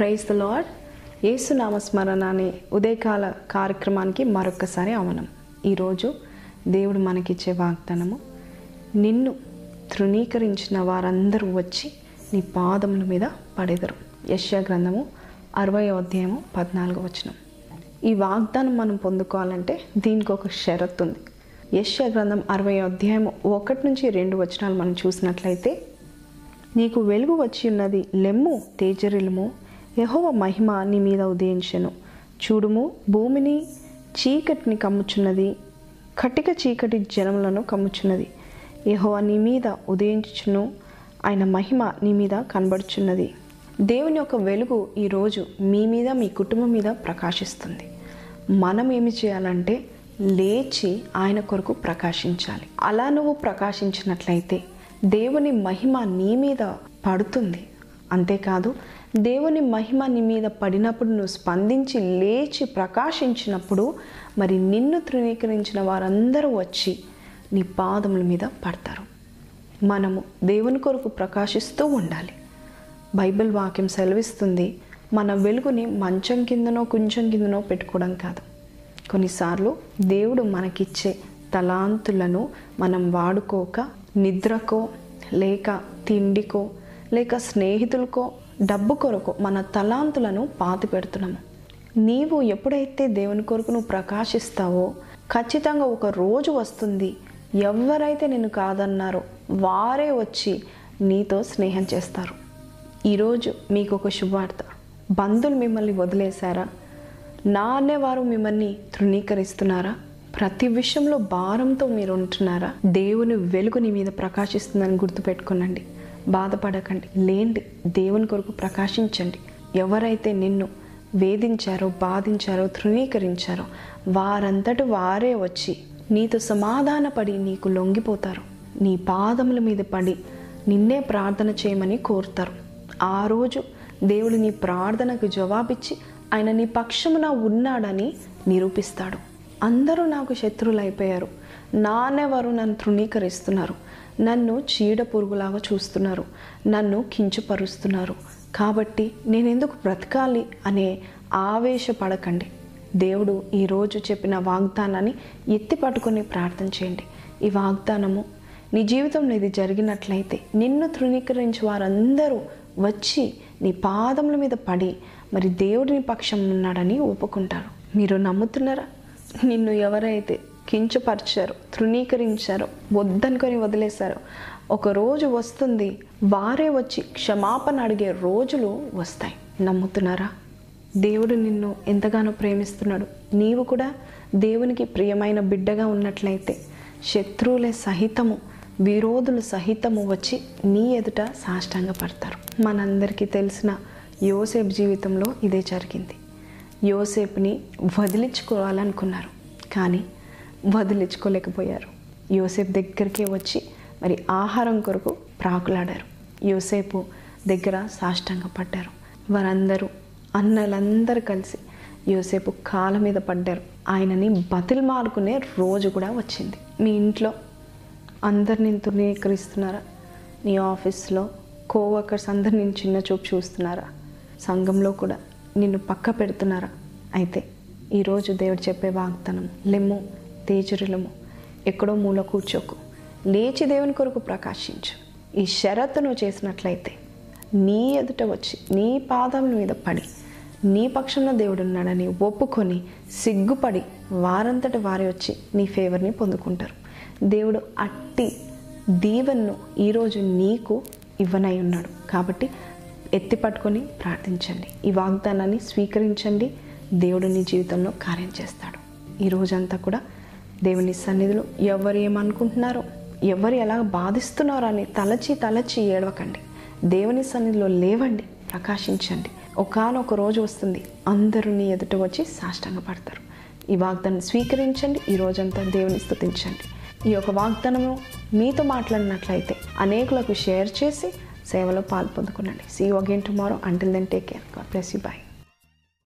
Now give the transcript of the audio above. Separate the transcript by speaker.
Speaker 1: Praise the lord యేసునామ స్మరణ అనే ఉదయకాల కార్యక్రమానికి మరొకసారి అవనం ఈరోజు దేవుడు మనకిచ్చే వాగ్దానము నిన్ను తృణీకరించిన వారందరూ వచ్చి నీ పాదముల మీద పడెదరు. యశ్యా గ్రంథము అరవై అధ్యాయము పద్నాలుగు వచనం. ఈ వాగ్దానం మనం పొందుకోవాలంటే దీనికి ఒక షరత్ ఉంది యశ్యా గ్రంథం అరవై అధ్యాయం ఒకటి నుంచి రెండు వచనాలు మనం చూసినట్లయితే నీకు వెలుగు వచ్చి ఉన్నది లెమ్ము తేజరిలము యహోవ మహిమ నీ మీద ఉదయించెను. చూడుము భూమిని చీకటిని కమ్ముచున్నది కటిక చీకటి జనములను కమ్ముచున్నది. యహోవ నీ మీద ఉదయించుచును ఆయన మహిమ నీ మీద కనబడుచున్నది. దేవుని యొక్క వెలుగు ఈరోజు మీ మీద మీ కుటుంబం మీద ప్రకాశిస్తుంది. మనం ఏమి చేయాలంటే లేచి ఆయన కొరకు ప్రకాశించాలి. అలా నువ్వు ప్రకాశించినట్లయితే దేవుని మహిమ నీ మీద పడుతుంది. అంతేకాదు దేవుని మహిమ నీ మీద పడినప్పుడు నువ్వు స్పందించి లేచి ప్రకాశించినప్పుడు మరి నిన్ను తృణీకరించిన వారందరూ వచ్చి నీ పాదముల మీద పడతారు. మనము దేవుని కొరకు ప్రకాశిస్తూ ఉండాలి. బైబిల్ వాక్యం సెలవిస్తుంది మన వెలుగుని మంచం కిందనో కొంచెం కిందనో పెట్టుకోవడం కాదు. కొన్నిసార్లు దేవుడు మనకిచ్చే తలాంతులను మనం వాడుకోక నిద్రకో లేక తిండికో లేక స్నేహితులకో డబ్బు కొరకు మన తలాంతులను పాతి పెడుతున్నాము. నీవు ఎప్పుడైతే దేవుని కొరకు నువ్వు ప్రకాశిస్తావో ఖచ్చితంగా ఒక రోజు వస్తుంది. ఎవరైతే నేను కాదన్నారో వారే వచ్చి నీతో స్నేహం చేస్తారు. ఈరోజు మీకు ఒక శుభార్త బంధువులు మిమ్మల్ని వదిలేశారా? నా అనేవారు మిమ్మల్ని తృణీకరిస్తున్నారా? ప్రతి విషయంలో భారంతో మీరు ఉంటున్నారా? దేవుని వెలుగు నీ మీద ప్రకాశిస్తుందని గుర్తుపెట్టుకోనండి. బాధపడకండి. లేండి. దేవుని కొరకు ప్రకాశించండి. ఎవరైతే నిన్ను వేధించారో బాధించారో తృణీకరించారో వారంతటి వారే వచ్చి నీతో సమాధానపడి నీకు లొంగిపోతారు. నీ పాదముల మీద పడి నిన్నే ప్రార్థన చేయమని కోరుతారు. ఆ రోజు దేవుడు నీ ప్రార్థనకు జవాబిచ్చి ఆయన నీ పక్షమున ఉన్నాడని నిరూపిస్తాడు. అందరూ నాకు శత్రువులు అయిపోయారు నన్ను తృణీకరిస్తున్నారు. నన్ను చీడ పురుగులాగా చూస్తున్నారు. నన్ను కించపరుస్తున్నారు. కాబట్టి నేను ఎందుకు బ్రతకాలి అనే ఆవేశపడకండి. దేవుడు ఈరోజు చెప్పిన వాగ్దానాన్ని ఎత్తి పట్టుకొని ప్రార్థన చేయండి. ఈ వాగ్దానము నీ జీవితంలో ఇది జరిగినట్లయితే నిన్ను తృణీకరించి వారందరూ వచ్చి నీ పాదముల మీద పడి మరి దేవుడిని పక్షం ఉన్నాడని ఒప్పుకుంటారు. మీరు నమ్ముతున్నారా? నిన్ను ఎవరైతే కించపరిచారు తృణీకరించారు వద్దనుకొని వదిలేశారు. ఒక రోజు వస్తుంది వారే వచ్చి క్షమాపణ అడిగే రోజులు వస్తాయి. నమ్ముతున్నారా? దేవుడు నిన్ను ఎంతగానో ప్రేమిస్తున్నాడు. నీవు కూడా దేవునికి ప్రియమైన బిడ్డగా ఉన్నట్లయితే శత్రువులే సహితము విరోధులు సహితము వచ్చి నీ ఎదుట సాష్టాంగ పడతారు మనందరికీ తెలిసిన యోసేపు జీవితంలో ఇదే జరిగింది. యోసేపుని వదిలించుకోవాలనుకున్నారు. కానీ వదిలించుకోలేకపోయారు. యోసేపు దగ్గరికే వచ్చి మరి ఆహారం కొరకు ప్రాకులాడారు. యోసేపు దగ్గర సాష్టంగా పడ్డారు. వారందరూ అన్నలందరూ కలిసి యోసేపు కాళ్ళ మీద పడ్డారు. ఆయనని బతిల్మాలుకునే రోజు కూడా వచ్చింది. మీ ఇంట్లో అందరిని తృణీకరిస్తున్నారా నీ ఆఫీస్లో కోవర్కర్స్ అందరు నేను చిన్న చూపు చూస్తున్నారా? సంఘంలో కూడా నిన్ను పక్క పెడుతున్నారా? అయితే ఈరోజు దేవుడు చెప్పే వాగ్దానం లెమ్ము తేజరులము. ఎక్కడో మూల కూర్చోకు. లేచి దేవుని కొరకు ప్రకాశించు. ఈ షరతు నువ్వు చేసినట్లయితే నీ ఎదుట వచ్చి నీ పాదముల మీద పడి నీ పక్షంలో దేవుడు ఉన్నాడని ఒప్పుకొని సిగ్గుపడి వారంతట వారే వచ్చి నీ ఫేవర్ని పొందుకుంటారు. దేవుడు అట్టి దీవెన్ను ఈరోజు నీకు ఇవ్వనై ఉన్నాడు. కాబట్టి ఎత్తి పట్టుకొని ప్రార్థించండి. ఈ వాగ్దానాన్ని స్వీకరించండి. దేవుడు నీ జీవితంలో కార్యం చేస్తాడు. ఈ రోజంతా కూడా దేవుని సన్నిధిలో ఎవరు ఏమనుకుంటున్నారో ఎవరు ఎలా బాధిస్తున్నారో అని తలచి తలచి ఏడవకండి. దేవుని సన్నిధిలో లేవండి ప్రకాశించండి. ఒకనొక రోజు వస్తుంది అందరూ నీ ఎదుట వచ్చి సాష్టంగపడతారు ఈ వాగ్దానం స్వీకరించండి ఈ రోజంతా దేవుని స్థుతించండి. ఈ యొక్క వాగ్దానము మీతో మాట్లాడినట్లయితే అనేకులకు షేర్ చేసి సేవలో పాల్పొందుకునండి see again tomorrow until then take care God bless you bye